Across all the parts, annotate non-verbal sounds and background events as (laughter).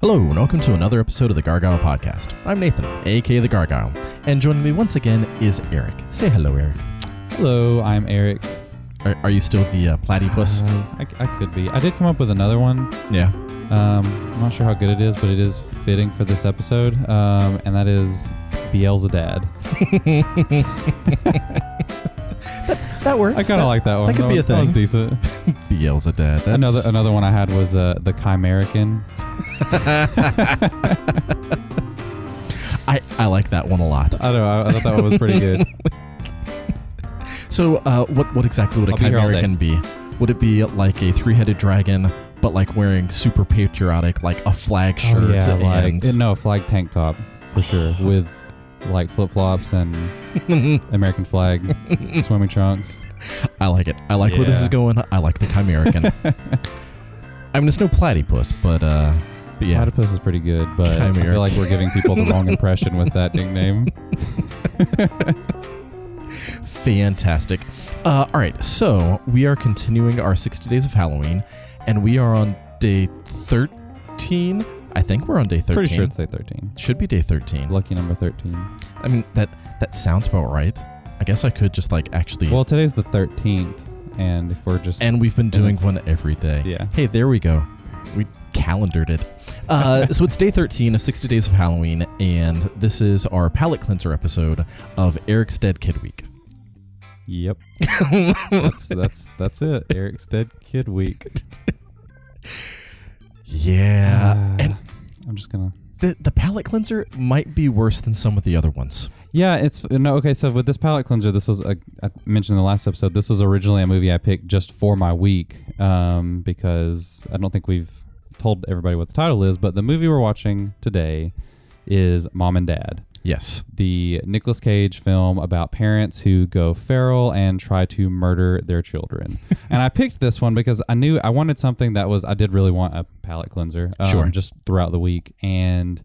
Hello, and welcome to another episode of the Gargoyle Podcast. I'm Nathan, aka the Gargoyle, and joining me once again is Eric. Say hello, Eric. Hello, I'm Eric. Are, are you still the uh, platypus? Uh, I, I could be. I did come up with another one. yeah. Um, I'm not sure how good it is, but it is fitting for this episode. Um, and that is. That (laughs) (laughs) works. I kind of like that one. that could be was- a That was thing. decent. (laughs) Beelzedad. That's, Another another one I had was uh, the Chimerican. (laughs) I, I like that one a lot. I don't know. I, I thought that one was pretty good. (laughs) So, uh, what what exactly would a I'll be here all day. chimerican be? Would it be like a three-headed dragon, but like wearing super patriotic, like a flag shirt? oh, yeah, and like no a flag tank top for sure with like flip flops and (laughs) American flag swimming trunks. I like it. I like where this Yeah. is going. I like the chimerican. (laughs) I mean, it's no platypus, but uh, but yeah, Platypus is pretty good, but I Chimeric. feel like we're giving people the wrong impression with that nickname. (laughs) fantastic. Uh, all right, so we are continuing our 60 days of Halloween, and we are on day 13. I think we're on day 13. Pretty sure it's day 13. should be day 13. Lucky number 13. I mean, that that sounds about right. I guess I could just like actually. Well, today's the 13th, and if we're just. and we've been doing one every day. yeah. Hey, there we go. We calendared it. Uh, (laughs) so it's day 13 of 60 Days of Halloween, and this is our palate cleanser episode of Eric's Dead Kid Week. Yep. (laughs) That's that's that's it. Eric's Dead Kid Week. (laughs) Yeah. Uh, and I'm just gonna. the, the palate cleanser might be worse than some of the other ones. Yeah, it's no okay. So with this palate cleanser, this was a, I mentioned in the last episode. This was originally a movie I picked just for my week, um, because I don't think we've told everybody what the title is. But the movie we're watching today is Mom and Dad, Yes. the Nicolas Cage film about parents who go feral and try to murder their children. (laughs) and I picked this one because I knew I wanted something that was I did really want a palate cleanser, um, Sure. just throughout the week and.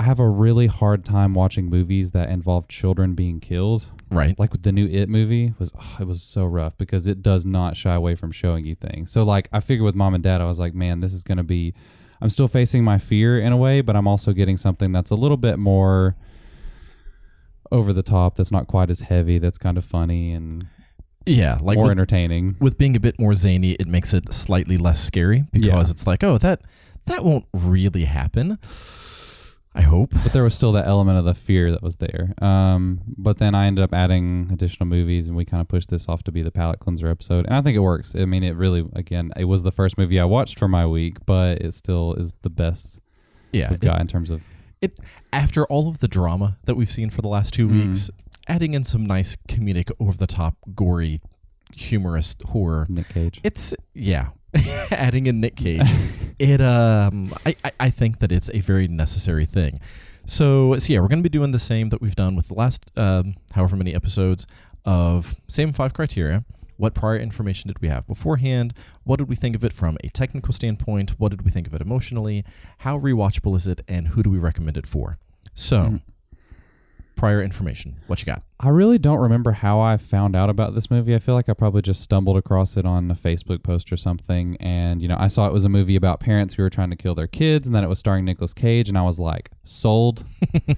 I have a really hard time watching movies that involve children being killed. Right. Like with the new It movie was oh, it was so rough because it does not shy away from showing you things. So like I figured with mom and dad I was like, man, this is going to be I'm still facing my fear in a way, but I'm also getting something that's a little bit more over the top that's not quite as heavy, that's kind of funny and Yeah. Like more with, entertaining. with being a bit more zany, it makes it slightly less scary because Yeah. it's like, oh, that that won't really happen. I hope. But there was still that element of the fear that was there. Um, but then I ended up adding additional movies, and we kind of pushed this off to be the palate cleanser episode. And I think it works. I mean, it really, again, it was the first movie I watched for my week, but it still is the best Yeah. we've got in terms of. it after all of the drama that we've seen for the last two Mm. weeks, adding in some nice comedic, over the top, gory, humorous horror. Nick Cage. It's yeah, (laughs) adding in Nick Cage. (laughs) it um, I, I I think that it's a very necessary thing. So so yeah, we're gonna be doing the same that we've done with the last um, however many episodes of same five criteria. What prior information did we have beforehand? What did we think of it from a technical standpoint? What did we think of it emotionally? How rewatchable is it? And who do we recommend it for? So, Mhm. Prior information. What you got? I really don't remember how I found out about this movie. I feel like I probably just stumbled across it on a Facebook post or something. And, you know, I saw it was a movie about parents who were trying to kill their kids and that it was starring Nicolas Cage. And I was like, sold.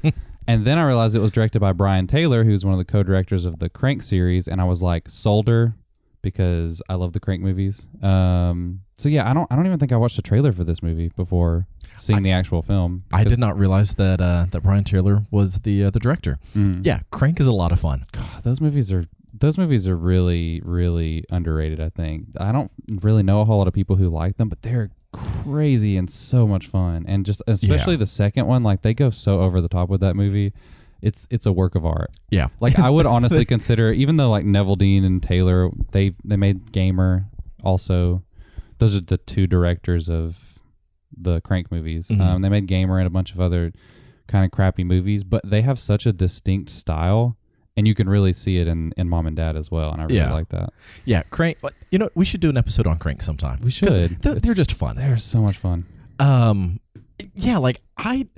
(laughs) and then I realized it was directed by Brian Taylor, who's one of the co directors of the Crank series. And I was like, solder because I love the Crank movies. Um, so yeah, I don't, I don't even think I watched the trailer for this movie before seeing I- the actual film. I did not realize that uh, that Brian Taylor was the uh, the director. Mm. Yeah, Crank is a lot of fun. God, those movies are those movies are really really underrated. I think I don't really know a whole lot of people who like them, but they're crazy and so much fun. And just especially the second one, like they go so over the top with that movie. It's it's a work of art. Yeah, Like I would honestly (laughs) consider, even though like Neveldine and Taylor, they they made Gamer also. Those are the two directors of the Crank movies. Mhm. Um, they made Gamer and a bunch of other kind of crappy movies, but they have such a distinct style, and you can really see it in, in Mom and Dad as well. And I really Yeah. like that. yeah, Crank. You know, we should do an episode on Crank sometime. We should. They're, they're just fun. They're so much fun. Um, yeah, like I,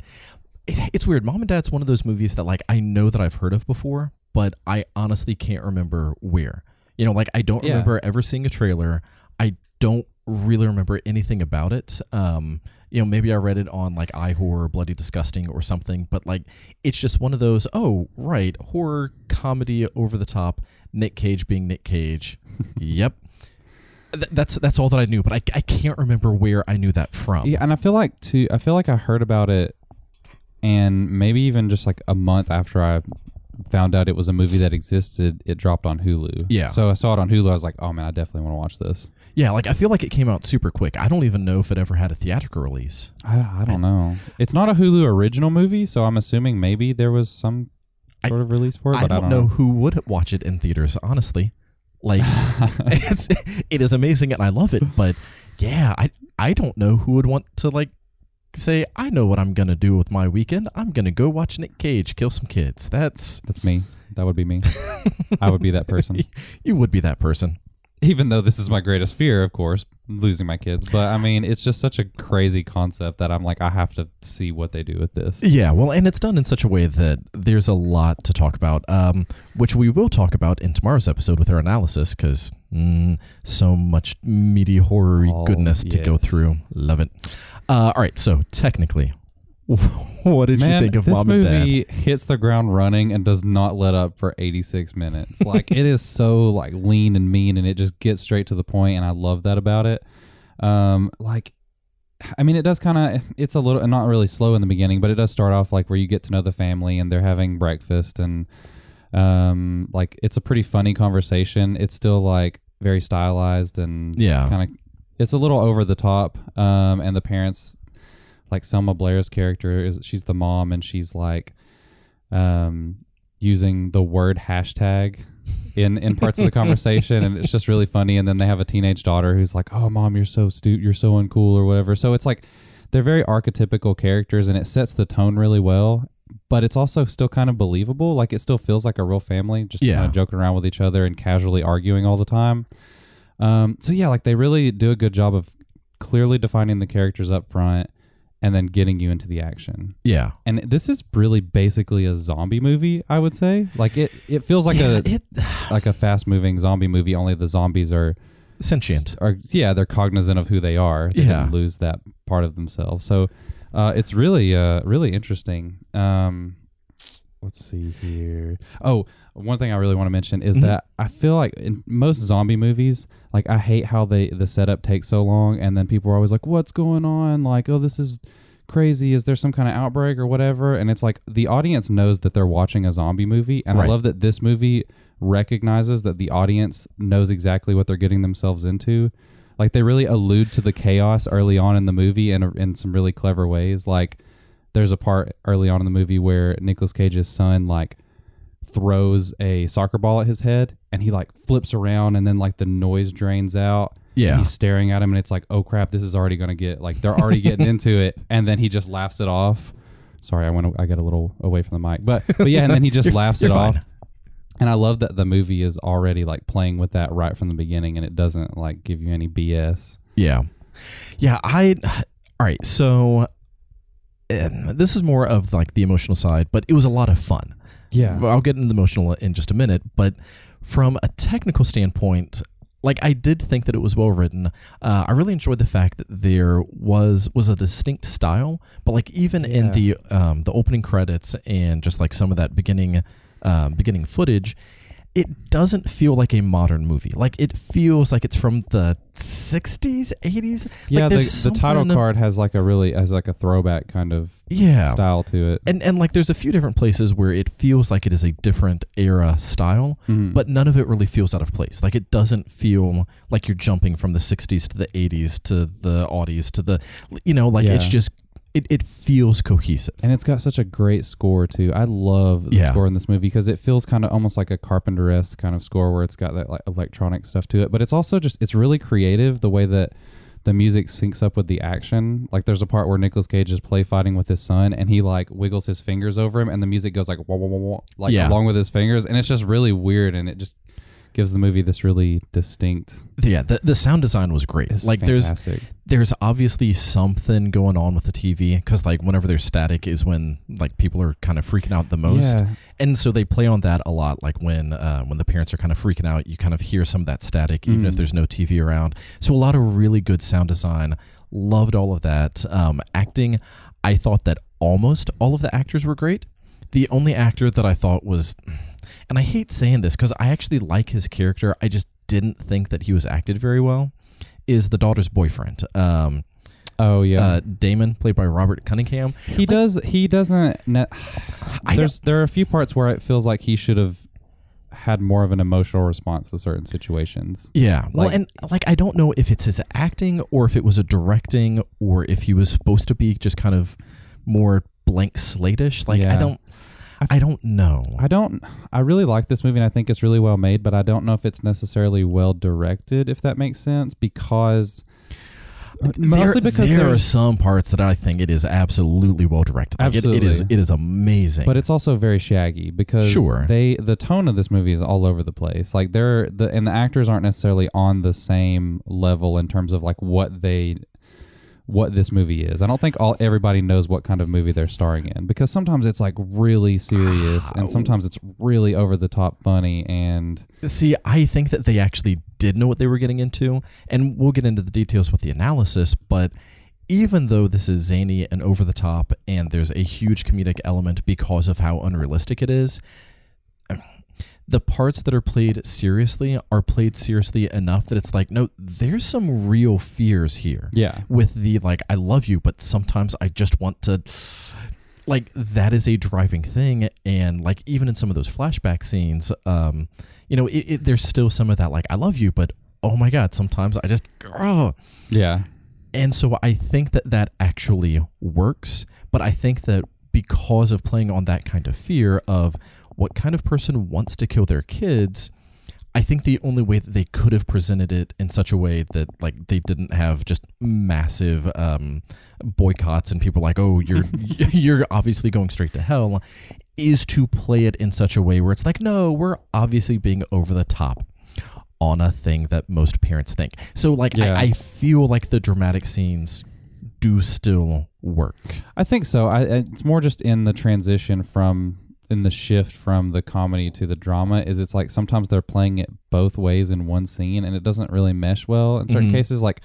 it, it's weird. Mom and Dad's one of those movies that like I know that I've heard of before, but I honestly can't remember where. You know, like I don't Yeah. remember ever seeing a trailer. I don't really remember anything about it. Um, you know, maybe I read it on like iHorror, Bloody Disgusting, or something. But like, it's just one of those. Oh, right, horror comedy, over the top. Nick Cage being Nick Cage. (laughs) yep. Th- that's that's all that I knew, but I, I can't remember where I knew that from. Yeah, and I feel like too. I feel like I heard about it, and maybe even just like a month after I found out it was a movie that existed, it dropped on Hulu. Yeah. So I saw it on Hulu. I was like, oh man, I definitely want to watch this. Yeah, like I feel like it came out super quick. I don't even know if it ever had a theatrical release. I, I don't know. It's not a Hulu original movie, so I'm assuming maybe there was some I- sort of release for it. But I But don't, know, who would watch it in theaters, honestly. Like (laughs) it's it is amazing and I love it, but yeah, I I don't know who would want to like say I know what I'm gonna do with my weekend. I'm gonna go watch Nick Cage kill some kids. That's That's me. That would be me. I would be that person. (laughs) you would be that person. Even though this is my greatest fear, of course, losing my kids. But I mean, it's just such a crazy concept that I'm like, I have to see what they do with this. Yeah, well, and it's done in such a way that there's a lot to talk about, um, which we will talk about in tomorrow's episode with our analysis, because mm, so much meaty horror Oh, goodness to go through. Love it. Uh, all right, so technically, (laughs) what did Man, you think of this Mom and Dad? movie hits the ground running and does not let up for 86 minutes. (laughs) Like it is so like lean and mean, and it just gets straight to the point. point, and I love that about it. Um, like, I mean, it does kind of. It's a little not really slow in the beginning, but it does start off like where you get to know the family and they're having breakfast, and um, like it's a pretty funny conversation. It's still like very stylized and Yeah. kind of. It's a little over the top, um, and the parents like Selma Blair's character is she's the mom and she's like um using the word hashtag in in parts of the conversation and it's just really funny and then they have a teenage daughter who's like oh mom you're so stupid you're so uncool or whatever so it's like they're very archetypical characters and it sets the tone really well but it's also still kind of believable like it still feels like a real family just Yeah. kind of joking around with each other and casually arguing all the time um so yeah like they really do a good job of clearly defining the characters up front and then getting you into the action. Yeah, And this is really basically a zombie movie, I would say. Like it it feels like yeah, a it (sighs) like a fast moving zombie movie only the zombies are sentient. are yeah, they're cognizant of who they are. They Yeah. lose that part of themselves. So uh, it's really uh really interesting. Um let's see here. Oh, one thing I really want to mention is Mhm. that I feel like in most zombie movies, like I hate how they the setup takes so long and then people are always like, What's going on? Like, oh this is crazy. Is there some kind of outbreak or whatever? And it's like the audience knows that they're watching a zombie movie. And Right. I love that this movie recognizes that the audience knows exactly what they're getting themselves into. Like they really allude to the chaos early on in the movie in, in some really clever ways. Like there's a part early on in the movie where Nicolas Cage's son like throws a soccer ball at his head and he like flips around and then like the noise drains out. Yeah, He's staring at him and it's like, oh crap, this is already gonna get like they're already getting (laughs) into it, and then he just laughs it off. Sorry, I went I got a little away from the mic, but but yeah, and then he just laughs it fine. off. And I love that the movie is already like playing with that right from the beginning, and it doesn't like give you any BS. Yeah. Yeah, I all right, so this is more of like the emotional side, but it was a lot of fun. Yeah, I'll get into the emotional in just a minute, but from a technical standpoint, like I did think that it was well written. Uh, I really enjoyed the fact that there was was a distinct style, but like even in the um, the opening credits and just like some of that beginning um, beginning footage, it doesn't feel like a modern movie. Like it feels like it's from the '60s, '80s. yeah. like the, the title card has like a really has like a throwback kind of Yeah, style to it. and and like there's a few different places where it feels like it is a different era style Mhm. but none of it really feels out of place like it doesn't feel like you're jumping from the 60s to the 80s to the audies to the you know like it's just it, it feels cohesive And it's got such a great score too. I love the Yeah. score in this movie because it feels kind of almost like a Carpenter-esque kind of score where it's got that like electronic stuff to it. But it's also just it's really creative the way that the music syncs up with the action. Like there's a part where Nicolas Cage is play fighting with his son and he like wiggles his fingers over him and the music goes like wah, wah, wah, wah, like Yeah. along with his fingers and it's just really weird and it just gives the movie this really distinct. Yeah, the, the sound design was great. It's like there's fantastic. there's obviously something going on with the TV because like whenever there's static is when like people are kind of freaking out the most, Yeah. and so they play on that a lot. Like when uh, when the parents are kind of freaking out, you kind of hear some of that static even if Mm. there's no TV around. So a lot of really good sound design. Loved all of that. Um, acting, I thought that almost all of the actors were great. The only actor that I thought was, and I hate saying this because I actually like his character. I just didn't think that he was acted very well. Is the daughter's boyfriend? Um, Oh yeah. uh, Damon, played by Robert Cunningham. he does. He doesn't. Ne- (sighs) there's there are a few parts where it feels like he should have had more of an emotional response to certain situations. Yeah. Well, and like I don't know if it's his acting or if it was a directing or if he was supposed to be just kind of more blank slatish. Like I don't, I don't know. I don't. I really like this movie, and I think it's really well made. But I don't know if it's necessarily well directed, if that makes sense, because uh, mostly there, because there are some parts that I think it is absolutely well directed. Like it, it is, Absolutely. it is amazing. but it's also very shaggy because Sure. they the tone of this movie is all over the place. Like they're the and the actors aren't necessarily on the same level in terms of like what they what this movie is. I don't think all everybody knows what kind of movie they're starring in because sometimes it's like really serious and sometimes it's really over the top funny and See, I think that they actually did know what they were getting into, and we'll get into the details with the analysis, but even though this is zany and over the top and there's a huge comedic element because of how unrealistic it is, the parts that are played seriously are played seriously enough that it's like, no, there's some real fears here yeah. with the like I love you, but sometimes I just want to like that is a driving thing and like even in some of those flashback scenes um you know it, it, there's still some of that like I love you but oh my god sometimes I just oh. Yeah. and so I think that that actually works but I think that because of playing on that kind of fear of what kind of person wants to kill their kids I think the only way that they could have presented it in such a way that like they didn't have just massive um, boycotts and people like, oh, you're (laughs) (laughs) you're obviously going straight to hell, is to play it in such a way where it's like, no, we're obviously being over the top on a thing that most parents think. So like, Yeah. I, I feel like the dramatic scenes do still work. I think so. I, it's more just in the transition from in the shift from the comedy to the drama is it's like sometimes they're playing it both ways in one scene and it doesn't really mesh well in certain Mhm. cases like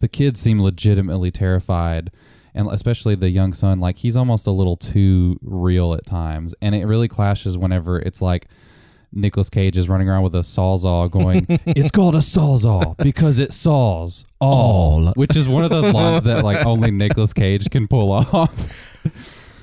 the kids seem legitimately terrified and especially the young son like he's almost a little too real at times and it really clashes whenever it's like Nicolas Cage is running around with a sawzall going, (laughs) It's called a sawzall because it saws all. All. Which is one of those lines that like only Nicolas Cage can pull off.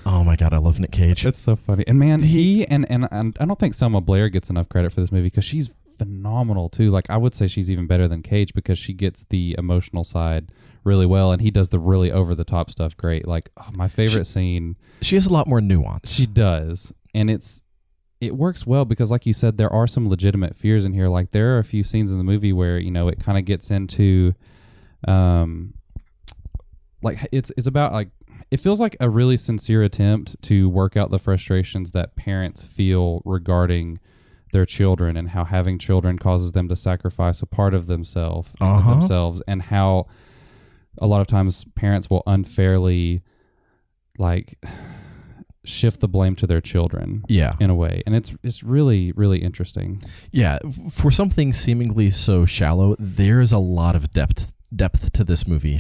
Oh my god, I love Nick Cage. It's so funny. And man, he and, and and I don't think Selma Blair gets enough credit for this movie because she's phenomenal too. Like I would say she's even better than Cage because she gets the emotional side really well and he does the really over the top stuff great. Like oh, my favorite scene She has a lot more nuance. she does. And it's it works well because like you said there are some legitimate fears in here. Like there are a few scenes in the movie where, you know, it kind of gets into um like it's it's about like it feels like a really sincere attempt to work out the frustrations that parents feel regarding their children and how having children causes them to sacrifice a part of themselves Uh-huh. themselves and how a lot of times parents will unfairly like shift the blame to their children yeah. in a way and it's it's really really interesting Yeah, for something seemingly so shallow, there is a lot of depth depth to this movie.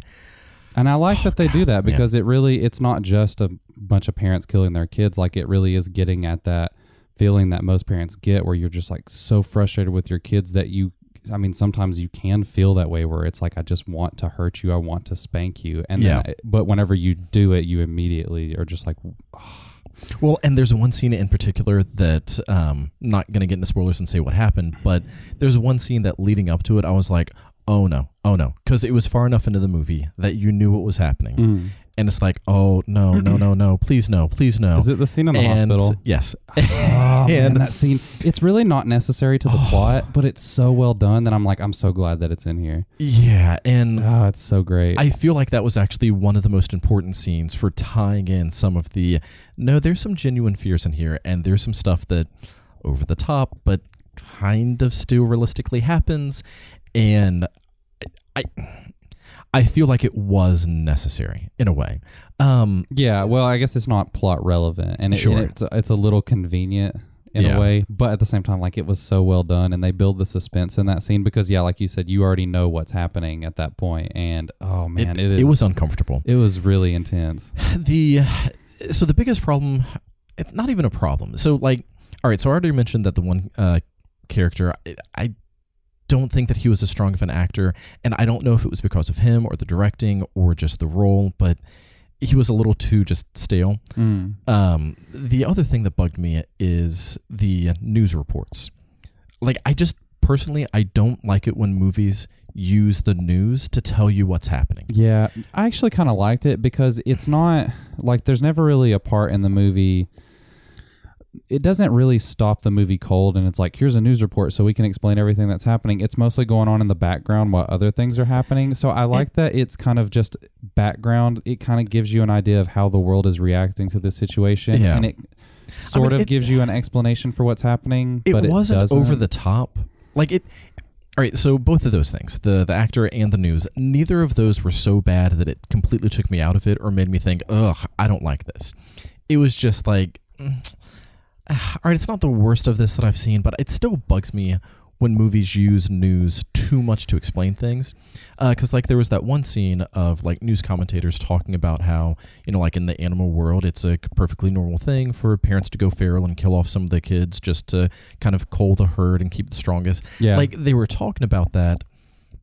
And I like Oh, that they do that (sighs) because it really it's not just a bunch of parents killing their kids like it really is getting at that feeling that most parents get where you're just like so frustrated with your kids that you I mean sometimes you can feel that way where it's like I just want to hurt you, I want to spank you. And Yeah. then, but whenever you do it you immediately are just like Well, and there's one scene in particular that um not going to get into spoilers and say what happened, but there's one scene that leading up to it I was like, "Oh no. Oh no." Cuz it was far enough into the movie that you knew what was happening. Mm. And it's like, "Oh, no, no, no, no. Please no. Please no." Is it the scene in the And- hospital? Yes. (laughs) Oh, man, (laughs) And- that scene. It's really not necessary to the oh. plot, but it's so well done that I'm like, I'm so glad that it's in here. yeah, and Oh, it's so great. I feel like that was actually one of the most important scenes for tying in some of the no, there's some genuine fears in here and there's some stuff that over the top, but kind of still realistically happens, and I I feel like it was necessary in a way. Um, Yeah, well, I guess it's not plot relevant, and it, Sure. it's it's a little convenient in Yeah. a way, but at the same time, like it was so well done, and they build the suspense in that scene because, yeah, like you said, you already know what's happening at that point, and oh man, it, it is it was uncomfortable. it was really intense. (sighs) the so the biggest problem it's not even a problem so like all right so i already mentioned that the one uh character I, I don't think that he was as strong of an actor and i don't know if it was because of him or the directing or just the role but he was a little too just stale Mm. um the other thing that bugged me is the news reports like i just personally i don't like it when movies use the news to tell you what's happening Yeah, I actually kind of liked it because it's not like there's never really a part in the movie. It doesn't really stop the movie cold, and it's like here's a news report so we can explain everything that's happening. It's mostly going on in the background while other things are happening. So I like that it's kind of just background. It kind of gives you an idea of how the world is reacting to this situation, Yeah. and it sort mean, of it- gives you an explanation for what's happening. it but wasn't it doesn't. over the top like it all right so both of those things the the actor and the news neither of those were so bad that it completely took me out of it or made me think ugh i don't like this it was just like mm, all right it's not the worst of this that i've seen but it still bugs me when movies use news too much to explain things. Uh, because like there was that one scene of like news commentators talking about how you know like in the animal world it's a perfectly normal thing for parents to go feral and kill off some of the kids just to kind of cull the herd and keep the strongest. Yeah, like they were talking about that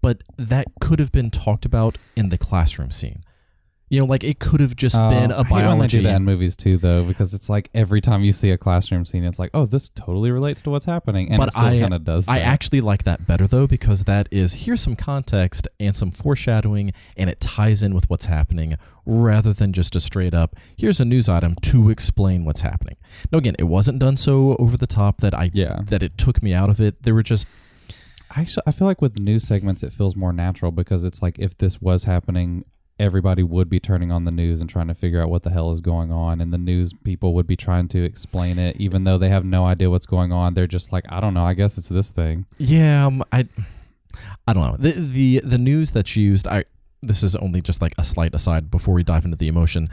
but that could have been talked about in the classroom scene you know like it could have just Oh, been a I hate when they biology do that in movies too, though, because it's like every time you see a classroom scene, it's like, oh, this totally relates to what's happening, and But it still I- kind of does. I actually like that better though because that is here's some context and some foreshadowing and it ties in with what's happening rather than just a straight up here's a news item to explain what's happening. Now again, it wasn't done so over the top that I yeah. that it took me out of it. There were just Actually, I feel like with news segments, it feels more natural because it's like if this was happening, everybody would be turning on the news and trying to figure out what the hell is going on, and the news people would be trying to explain it, even though they have no idea what's going on. They're just like, I don't know. I guess it's this thing. yeah, um, I I don't know. The the the news that's used I this is only just like a slight aside before we dive into the emotion.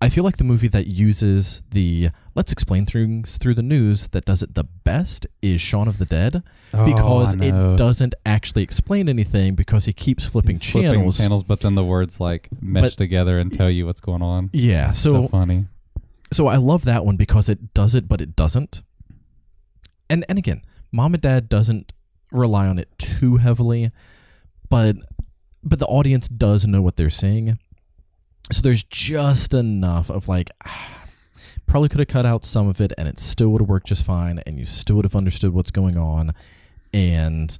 I feel like the movie that uses the let's explain things through the news that does it the best is Shaun of the Dead because Oh, I it doesn't actually explain anything because he keeps flipping It's flipping channels. channels, but then the words like mesh But- together and tell you what's going on. Yeah, so so funny. so I love that one because it does it but it doesn't. And and again, mom and dad doesn't rely on it too heavily, but but the audience does know what they're saying. So there's just enough of like ah, probably could have cut out some of it and it still would have worked just fine and you still would have understood what's going on. And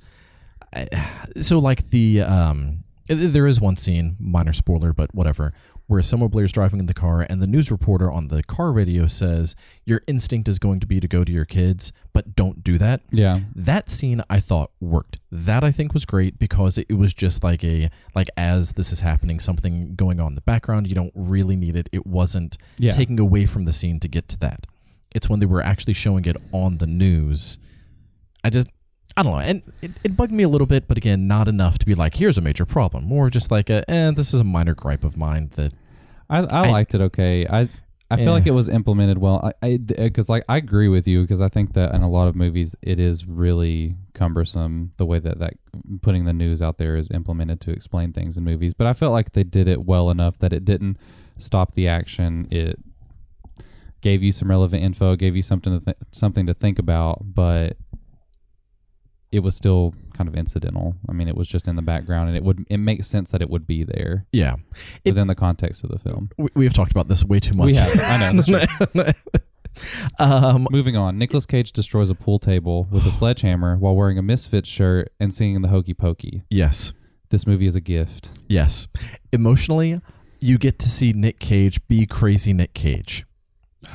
I, (sighs) so like the um there is one scene minor spoiler but whatever where Selma Blair's driving in the car and the news reporter on the car radio says your instinct is going to be to go to your kids but don't do that Yeah. that scene I thought worked. That I think was great because it was just like a like as this is happening, something going on in the background. You don't really need it. It wasn't Yeah. taking away from the scene to get to that. It's when they were actually showing it on the news. I just I don't know, and it, it bugged me a little bit, but again, not enough to be like, here's a major problem. More just like a, eh, this is a minor gripe of mine that I, I, I- liked it okay. I I feel Yeah. like it was implemented well. I because like I agree with you because I think that in a lot of movies it is really cumbersome the way that that putting the news out there is implemented to explain things in movies. But I felt like they did it well enough that it didn't stop the action. It gave you some relevant info, gave you something to th- something to think about, but it was still kind of incidental. I mean, it was just in the background, and it would it makes sense that it would be there yeah, It- within the context of the film. we, have talked about this way too much. We have. I know. (laughs) Um, Moving on, Nicolas Cage destroys a pool table with a (sighs) sledgehammer while wearing a Misfits shirt and singing the Hokey Pokey. yes. This movie is a gift. Yes. Emotionally, you get to see Nick Cage be crazy Nick Cage. (sighs)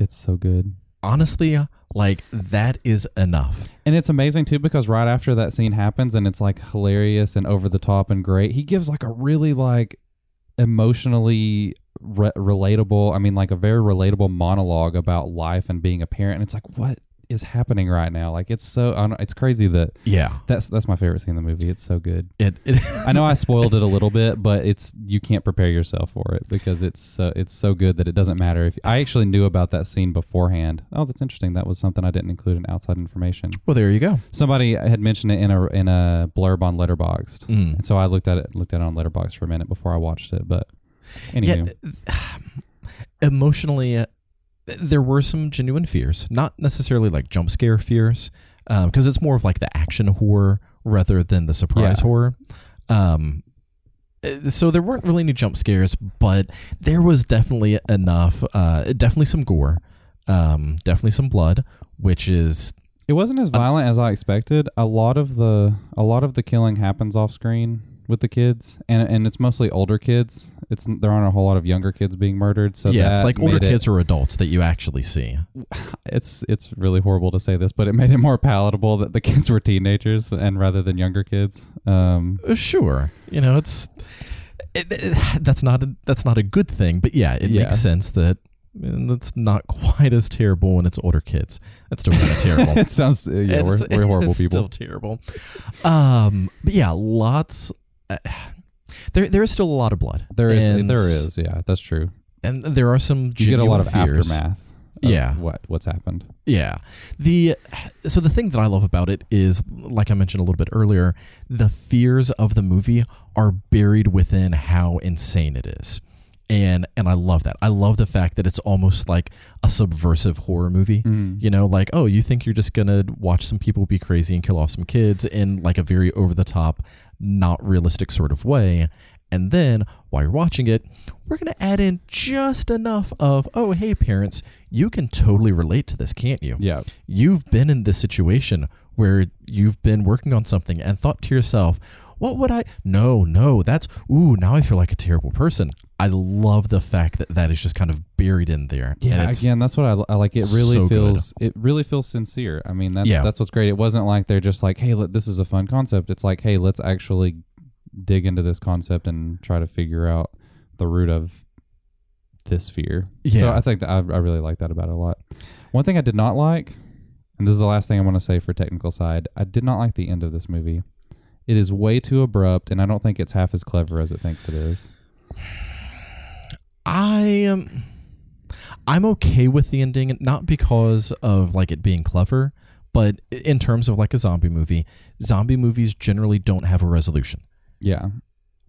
It's so good. Honestly, like that is enough. And it's amazing too because right after that scene happens and it's like hilarious and over the top and great, he gives like a really like emotionally re- relatable, I mean like a very relatable monologue about life and being a parent and it's like what is happening right now? Like it's so I don't- it's crazy that Yeah. that's that's my favorite scene in the movie. It's so good. It, it (laughs) I know I spoiled it a little bit, but it's you can't prepare yourself for it because it's so it's so good that it doesn't matter if I actually knew about that scene beforehand. Oh, that's interesting. That was something I didn't include in outside information. well, there you go. Somebody had mentioned it in a in a blurb on Letterboxd, Mm. and so I looked at it looked at it on Letterboxd for a minute before I watched it. But anywho, Yeah, (sighs) emotionally, uh, there were some genuine fears, not necessarily like jump scare fears, because it's more of like the action horror rather than the surprise Yeah. horror. Um, uh, so there weren't really any jump scares, but there was definitely enough, uh, definitely some gore, um, definitely some blood, which is it wasn't as violent as I expected. A lot of the a lot of the killing happens off screen with the kids, and and it's mostly older kids. It's there aren't a whole lot of younger kids being murdered. So yeah, it's like older it- kids or adults that you actually see. (sighs) it's it's really horrible to say this, but it made it more palatable that the kids were teenagers and rather than younger kids. Um, Uh, Sure, you know it's it, it- (sighs) that's not a, that's not a good thing, but yeah, it Yeah. makes sense that and it's not (laughs) quite as terrible when it's older kids. That's still kind of terrible. (laughs) it sounds uh, yeah, we're, we're horrible it's people. Still terrible. Um, but yeah, lots. Uh, there there is still a lot of blood. There is And- there is yeah, that's true. and there are some. You get a lot of fears. aftermath. of Yeah. what what's happened. Yeah. The so the thing that I love about it is like I mentioned a little bit earlier, the fears of the movie are buried within how insane it is. And and I love that. I love the fact that it's almost like a subversive horror movie. Mm. You know, like, oh, you think you're just gonna watch some people be crazy and kill off some kids in like a very over the top, not realistic sort of way. And then while you're watching it, we're gonna add in just enough of, oh, hey parents, you can totally relate to this, can't you? Yeah. You've been in this situation where you've been working on something and thought to yourself, what would I? No, no, that's, ooh, now I feel like a terrible person. I love the fact that that is just kind of buried in there. Yeah, again, that's what I, I like. It really so good. feels it really feels sincere. I mean, that's Yeah. that's what's great. It wasn't like they're just like, hey, let, this is a fun concept. It's like, hey, let's actually dig into this concept and try to figure out the root of this fear. Yeah, So I think that I, I really like that about it a lot. One thing I did not like, and this is the last thing I want to say for technical side, I did not like the end of this movie. It is way too abrupt, and I don't think it's half as clever as it thinks it is. I am I'm okay with the ending, not because of like it being clever, but in terms of like a zombie movie, zombie movies generally don't have a resolution. Yeah,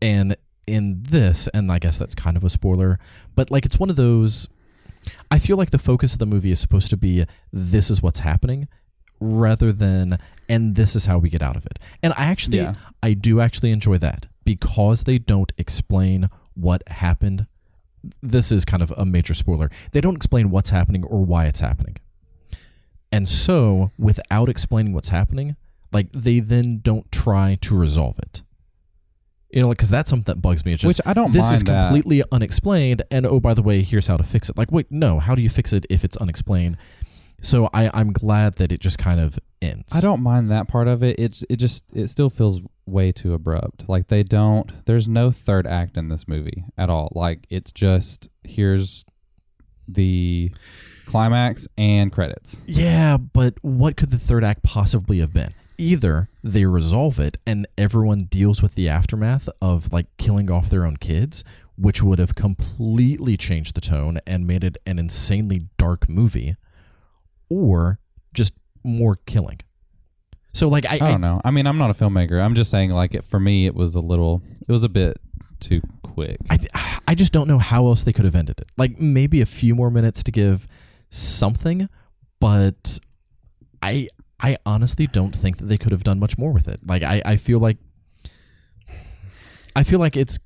And in this, and I guess that's kind of a spoiler, but like it's one of those I feel like the focus of the movie is supposed to be this is what's happening rather than and this is how we get out of it. And I actually Yeah. I do actually enjoy that because they don't explain what happened. This is kind of a major spoiler. They don't explain what's happening or why it's happening. And so, without explaining what's happening, like they then don't try to resolve it. You know, because that's something that bugs me. It's just which I don't this is that. completely unexplained, and oh, by the way, here's how to fix it. Like, wait, no, how do you fix it if it's unexplained? So I, I'm glad that it just kind of ends. I don't mind that part of it. It's it just it still feels way too abrupt. Like they don't there's no third act in this movie at all. Like it's just here's the climax and credits. Yeah, but what could the third act possibly have been? Either they resolve it and everyone deals with the aftermath of like killing off their own kids, which would have completely changed the tone and made it an insanely dark movie, or just more killing. So like I, I don't know. I mean, I'm not a filmmaker. I'm just saying like it for me it was a little it was a bit too quick. I, I just don't know how else they could have ended it. Like maybe a few more minutes to give something, but I I honestly don't think that they could have done much more with it. Like I, I feel like I feel like it's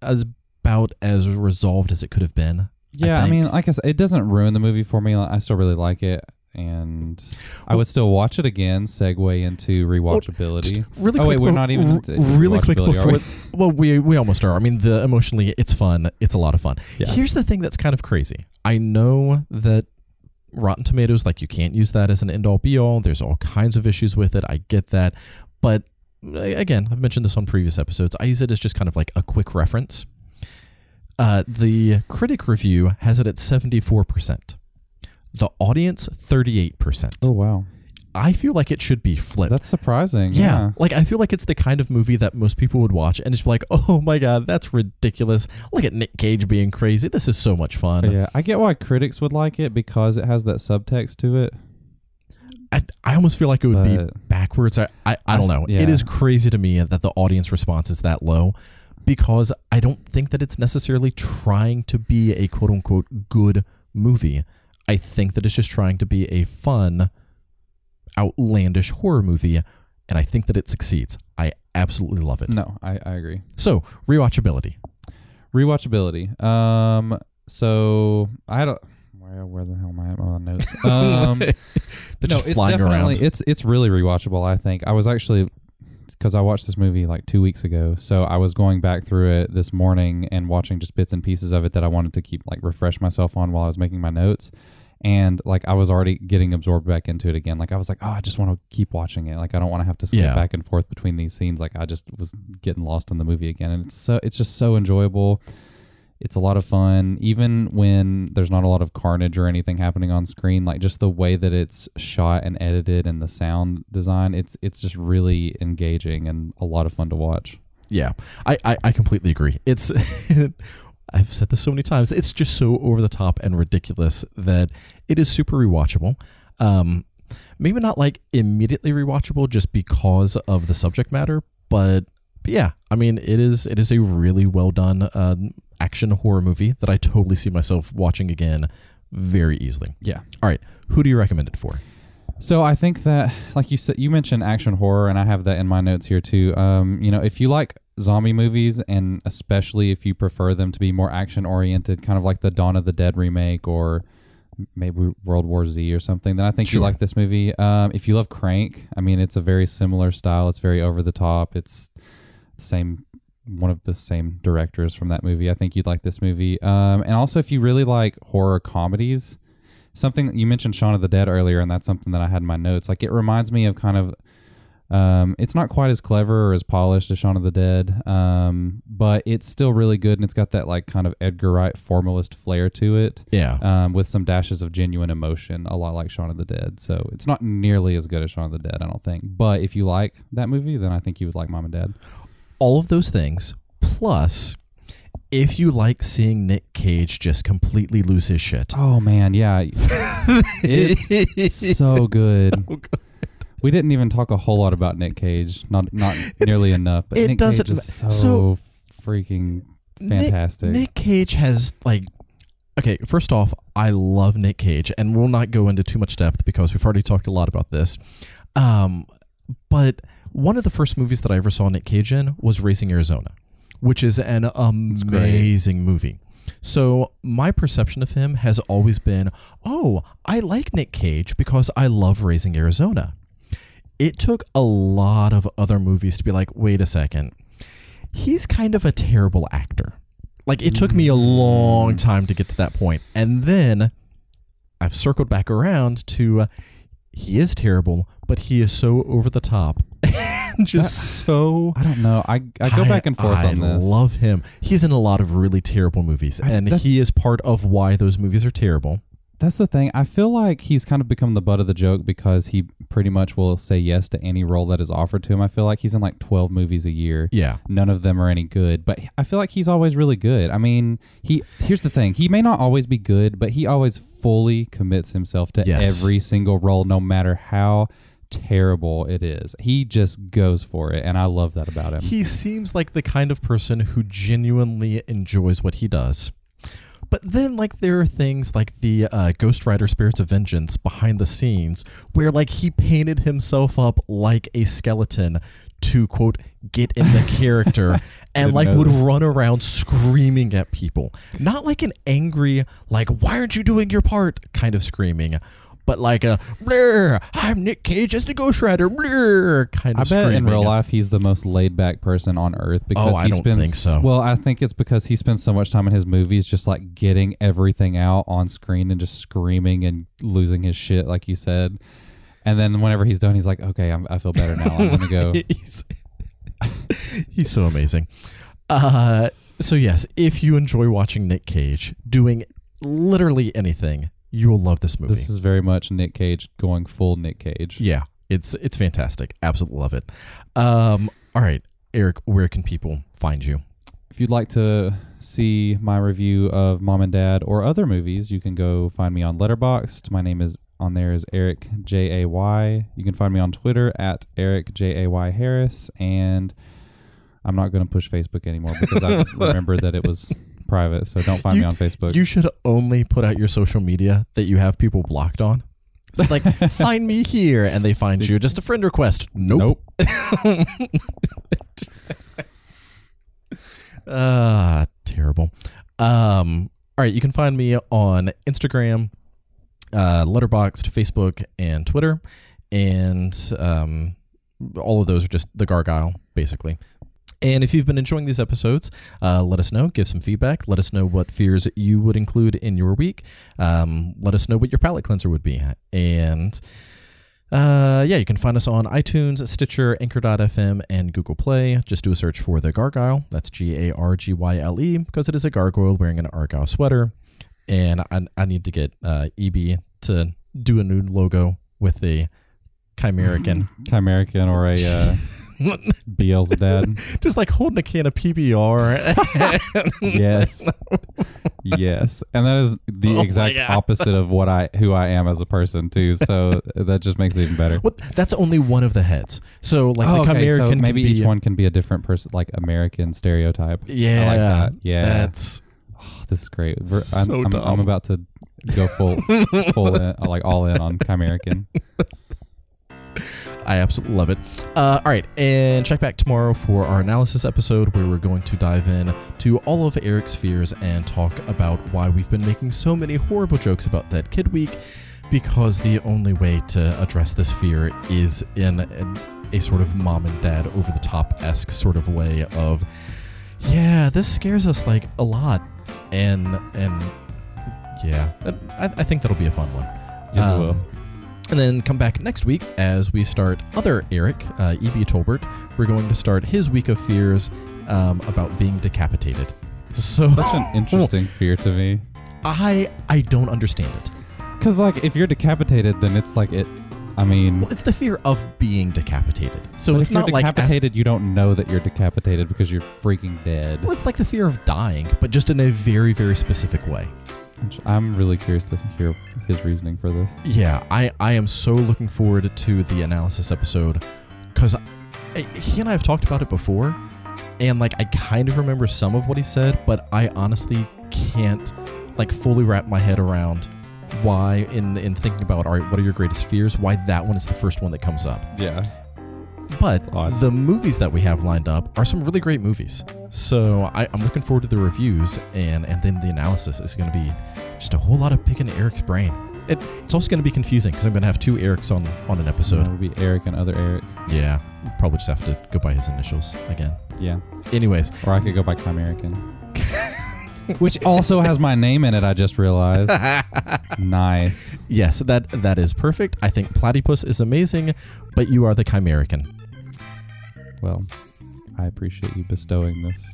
as about as resolved as it could have been. yeah, I, think. mean, like I said, it doesn't ruin the movie for me. I still really like it and I would still watch it again, segue into rewatchability. Really Oh, quick, wait, we're not even r- really quick before. (laughs) Well, we we almost are. I mean, the emotionally, it's fun. It's a lot of fun. Yeah. Here's the thing that's kind of crazy. I know that Rotten Tomatoes, like you can't use that as an end all be all. There's all kinds of issues with it. I get that, but again, I've mentioned this on previous episodes. I use it as just kind of like a quick reference. Uh, the critic review has it at 74%. The audience, 38%. Oh wow, I feel like it should be flipped. that's surprising. yeah. Yeah. Like, I feel like it's the kind of movie that most people would watch and just be like, oh my God, that's ridiculous. Look at Nick Cage being crazy. This is so much fun. Yeah, I get why critics would like it because it has that subtext to it. I, I almost feel like it would be backwards. I, I, I don't know. yeah. It is crazy to me that the audience response is that low because I don't think that it's necessarily trying to be a quote unquote good movie. I think that it's just trying to be a fun, outlandish horror movie, and I think that it succeeds. I absolutely love it. No, I, I agree. So, rewatchability. Rewatchability. Um, so I had a where, where the hell am I at on the notes? (laughs) Um, no, just it's flying definitely around. it's it's really rewatchable. I think I was actually because I watched this movie like two weeks ago, so I was going back through it this morning and watching just bits and pieces of it that I wanted to keep like refresh myself on while I was making my notes. And like I was already getting absorbed back into it again. Like I was like, oh, I just want to keep watching it. Like I don't want to have to skip Yeah. back and forth between these scenes. Like I just was getting lost in the movie again, and it's so it's just so enjoyable. It's a lot of fun, even when there's not a lot of carnage or anything happening on screen. Like just the way that it's shot and edited, and the sound design. It's it's just really engaging and a lot of fun to watch. Yeah, I, I, I completely agree. It's (laughs) I've said this so many times. It's just so over the top and ridiculous that it is super rewatchable. Um, maybe not like immediately rewatchable just because of the subject matter, but, but yeah, I mean it is it is a really well done uh, action horror movie that I totally see myself watching again very easily. Yeah. All right, who do you recommend it for? So I think that, like you said, you mentioned action horror, and I have that in my notes here too. Um, you know, if you like zombie movies, and especially if you prefer them to be more action oriented, kind of like the Dawn of the Dead remake or maybe World War Z or something, then I think Sure. you like this movie. Um, if you love Crank, I mean, it's a very similar style. It's very over the top. It's the same one of the same directors from that movie. I think you'd like this movie. Um, and also if you really like horror comedies, something you mentioned Shaun of the Dead earlier, and that's something that I had in my notes. Like it reminds me of kind of. Um, it's not quite as clever or as polished as Shaun of the Dead, um, but it's still really good, and it's got that like kind of Edgar Wright formalist flair to it, Yeah, um, with some dashes of genuine emotion, a lot like Shaun of the Dead. So it's not nearly as good as Shaun of the Dead, I don't think. But if you like that movie, then I think you would like Mom and Dad. All of those things plus if you like seeing Nick Cage just completely lose his shit. Oh man, yeah, (laughs) it's so good. We didn't even talk a whole lot about Nick Cage, not not nearly enough. But It Nick doesn't Cage is ma- so, so- freaking Nick- fantastic. Nick, Cage has like okay, first off, I love Nick Cage, and we'll not go into too much depth because we've already talked a lot about this. Um, but one of the first movies that I ever saw Nick Cage in was Raising Arizona, which is an amazing movie. So my perception of him has always been, oh, I like Nick Cage because I love Raising Arizona. It took a lot of other movies to be like, wait a second, he's kind of a terrible actor. Like it took me a long time to get to that point. and then I've circled back around to uh, he is terrible, but he is so over the top (laughs) just so. I don't know. I I go back and forth I on this. love him. He's in a lot of really terrible movies, I- and that's- he is part of why those movies are terrible. That's the thing. I feel like he's kind of become the butt of the joke because he pretty much will say yes to any role that is offered to him. I feel like he's in like 12 movies a year. Yeah, None of them are any good, but I feel like he's always really good. I mean, he here's the thing. He may not always be good, but he always fully commits himself to Yes. every single role no matter how terrible it is. He just goes for it, and I love that about him. he seems like the kind of person who genuinely enjoys what he does. But then, like, there are things like the uh, Ghost Rider Spirits of Vengeance behind the scenes where, like, he painted himself up like a skeleton to, quote, get in the (laughs) character and, like, know would run around screaming at people. Not like an angry, like, why aren't you doing your part kind of screaming, but like a, Blur, I'm Nick Cage as the Ghost Rider, Blur, kind I of bet in screaming. real life he's the most laid back person on earth because Oh, I he don't spends think so. well, I think it's because he spends so much time in his movies just like getting everything out on screen and just screaming and losing his shit like you said. And then whenever he's done, he's like, "Okay, I'm, I feel better now. I'm gonna go." (laughs) he's, he's so amazing. Uh, so yes, if you enjoy watching Nick Cage doing literally anything, You will love this movie. This is very much Nick Cage going full Nick Cage. yeah, it's it's fantastic. Absolutely love it. Um, all right, Eric, where can people find you? If you'd like to see my review of Mom and Dad or other movies, you can go find me on Letterboxd. My name is on there is Eric J A Y. You can find me on Twitter at Eric J A Y Harris, and I'm not going to push Facebook anymore because I (laughs) remember that it was private. So don't find You- me on Facebook. You should only put out your social media that you have people blocked on. (laughs) It's like find me here, and they find you. Just a friend request. Nope. Nope. (laughs) Ah, terrible. Um, all right, you can find me on Instagram, uh, Letterboxd, Facebook, and Twitter, and um, all of those are just the Gargyle, basically. And if you've been enjoying these episodes, uh, let us know. Give some feedback. Let us know what fears you would include in your week. Um, let us know what your palate cleanser would be. And uh, yeah, you can find us on iTunes, Stitcher, Anchor.fm, and Google Play. Just do a search for The Gargyle. That's G A R G Y L E, because it is a gargoyle wearing an Argyle sweater. And I, I need to get uh, EB to do a new logo with the Chimerican. (laughs) Chimerican or a (laughs) (laughs) BL's dad. Just like holding a can of PBR. (laughs) yes yes and that is the Oh exact opposite of what i who i am as a person too so (laughs) that just makes it even better What? That's only one of the heads. So like oh, the okay, so maybe can be, each one can be a different person like american stereotype Yeah, I like that. Yeah. That's Oh, this is great We're- I'm, I'm, I'm about to go full full in, like all in on chimerican I absolutely love it. Uh, all right, and check back tomorrow for our analysis episode where we're going to dive in to all of Eric's fears and talk about why we've been making so many horrible jokes about Dead Kid Week. Because the only way to address this fear is in an, a sort of mom and dad over the top esque sort of way of, yeah, this scares us like a lot, and and yeah, I, I think that'll be a fun one. Yes, it will. And then come back next week as we start other Eric, uh, E.B. Tolbert. We're going to start his week of fears um, about being decapitated. So such an (laughs) interesting fear to me I I don't understand it. because like if you're decapitated then it's like it i mean Well, it's the fear of being decapitated. So it's if you're not af- decapitated you don't know that you're decapitated because you're freaking dead well, it's like the fear of dying, but just in a very very specific way. I'm really curious to hear his reasoning for this. Yeah, I, I am so looking forward to the analysis episode because he and I have talked about it before, and like I kind of remember some of what he said, but I honestly can't like fully wrap my head around why in in thinking about all right, what are your greatest fears? Why that one is the first one that comes up. Yeah. But odd. the movies that we have lined up are some really great movies. So I, I'm looking forward to the reviews and and then the analysis is going to be just a whole lot of picking Eric's brain. It, it's also going to be confusing because I'm going to have two Erics on on an episode. it'll be Eric and other Eric. Yeah, probably just have to go by his initials again. Yeah. Anyways, Or I could go by Chimerican. (laughs) Which also has my name in it, I just realized. (laughs) nice. yes, that that is perfect. I think Platypus is amazing, but you are the Chimerican. Well, I appreciate you bestowing this.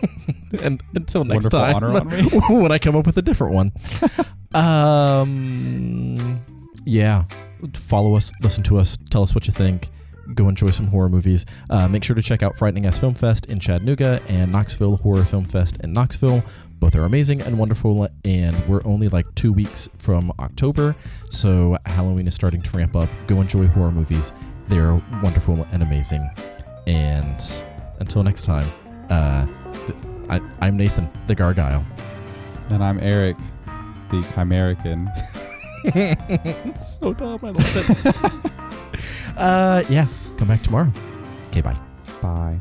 (laughs) and until next Wonderful time, honor on me. (laughs) when I come up with a different one. (laughs) um, yeah, follow us, listen to us, tell us what you think. Go enjoy some horror movies. Uh, make sure to check out Frightening Ass Film Fest in Chattanooga and Knoxville Horror Film Fest in Knoxville. Both are amazing and wonderful, and we're only like two weeks from October, so Halloween is starting to ramp up. Go enjoy horror movies; they're wonderful and amazing. And until next time, uh, th- I, I'm Nathan, the Gargyle. And I'm Eric, the Chimerican. (laughs) (laughs) so dumb. I love it. (laughs) uh, yeah. Come back tomorrow. Okay, bye. Bye.